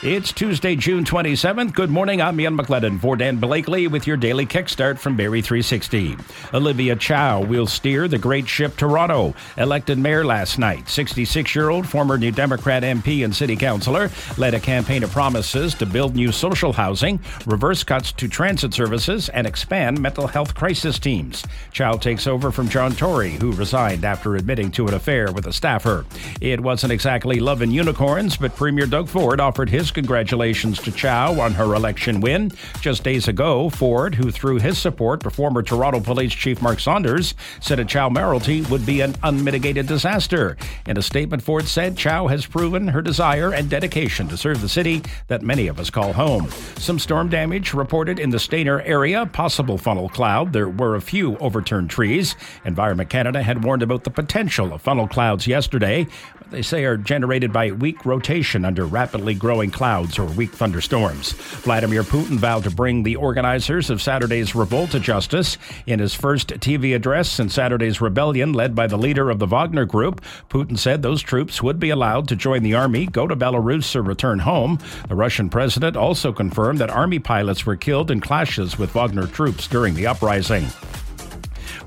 It's Tuesday, June 27th. Good morning. I'm Ian McLennan for Dan Blakely with your daily kickstart from Barrie 360. Olivia Chow will steer the great ship Toronto. Elected mayor last night, 66 year old former New Democrat MP and city councillor led a campaign of promises to build new social housing, reverse cuts to transit services, and expand mental health crisis teams. Chow takes over from John Tory, who resigned after admitting to an affair with a staffer. It wasn't exactly love and unicorns, but Premier Doug Ford offered his congratulations to Chow on her election win. Just days ago, Ford, who threw his support to former Toronto Police Chief Mark Saunders, said a Chow mayoralty would be an unmitigated disaster. In a statement, Ford said Chow has proven her desire and dedication to serve the city that many of us call home. Some storm damage reported in the Stayner area, possible funnel cloud. There were a few overturned trees. Environment Canada had warned about the potential of funnel clouds yesterday. They say are generated by weak rotation under rapidly growing clouds or weak thunderstorms. Vladimir Putin vowed to bring the organizers of Saturday's revolt to justice. In his first TV address since Saturday's rebellion led by the leader of the Wagner Group, Putin said those troops would be allowed to join the army, go to Belarus, or return home. The Russian president also confirmed that army pilots were killed in clashes with Wagner troops during the uprising.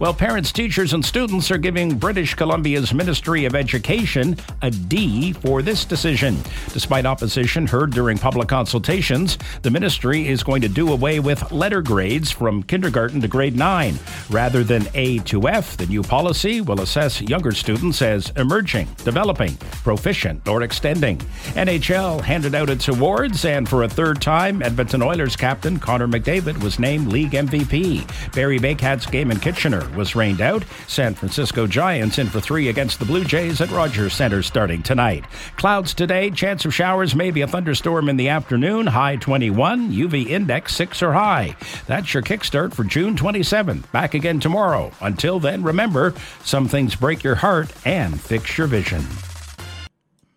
Well, parents, teachers, and students are giving British Columbia's Ministry of Education a D for this decision. Despite opposition heard during public consultations, the ministry is going to do away with letter grades from kindergarten to grade 9. Rather than A to F, the new policy will assess younger students as emerging, developing, proficient, or extending. NHL handed out its awards, and for a third time, Edmonton Oilers captain Connor McDavid was named league MVP. Barrie Baycats' game in Kitchener was rained out. San Francisco Giants in for three against the Blue Jays at Rogers Center starting tonight. Clouds today, chance of showers, maybe a thunderstorm in the afternoon, high 21, UV index 6 or high. That's your kickstart for June 27th. Back again tomorrow. Until then, remember, some things break your heart and fix your vision.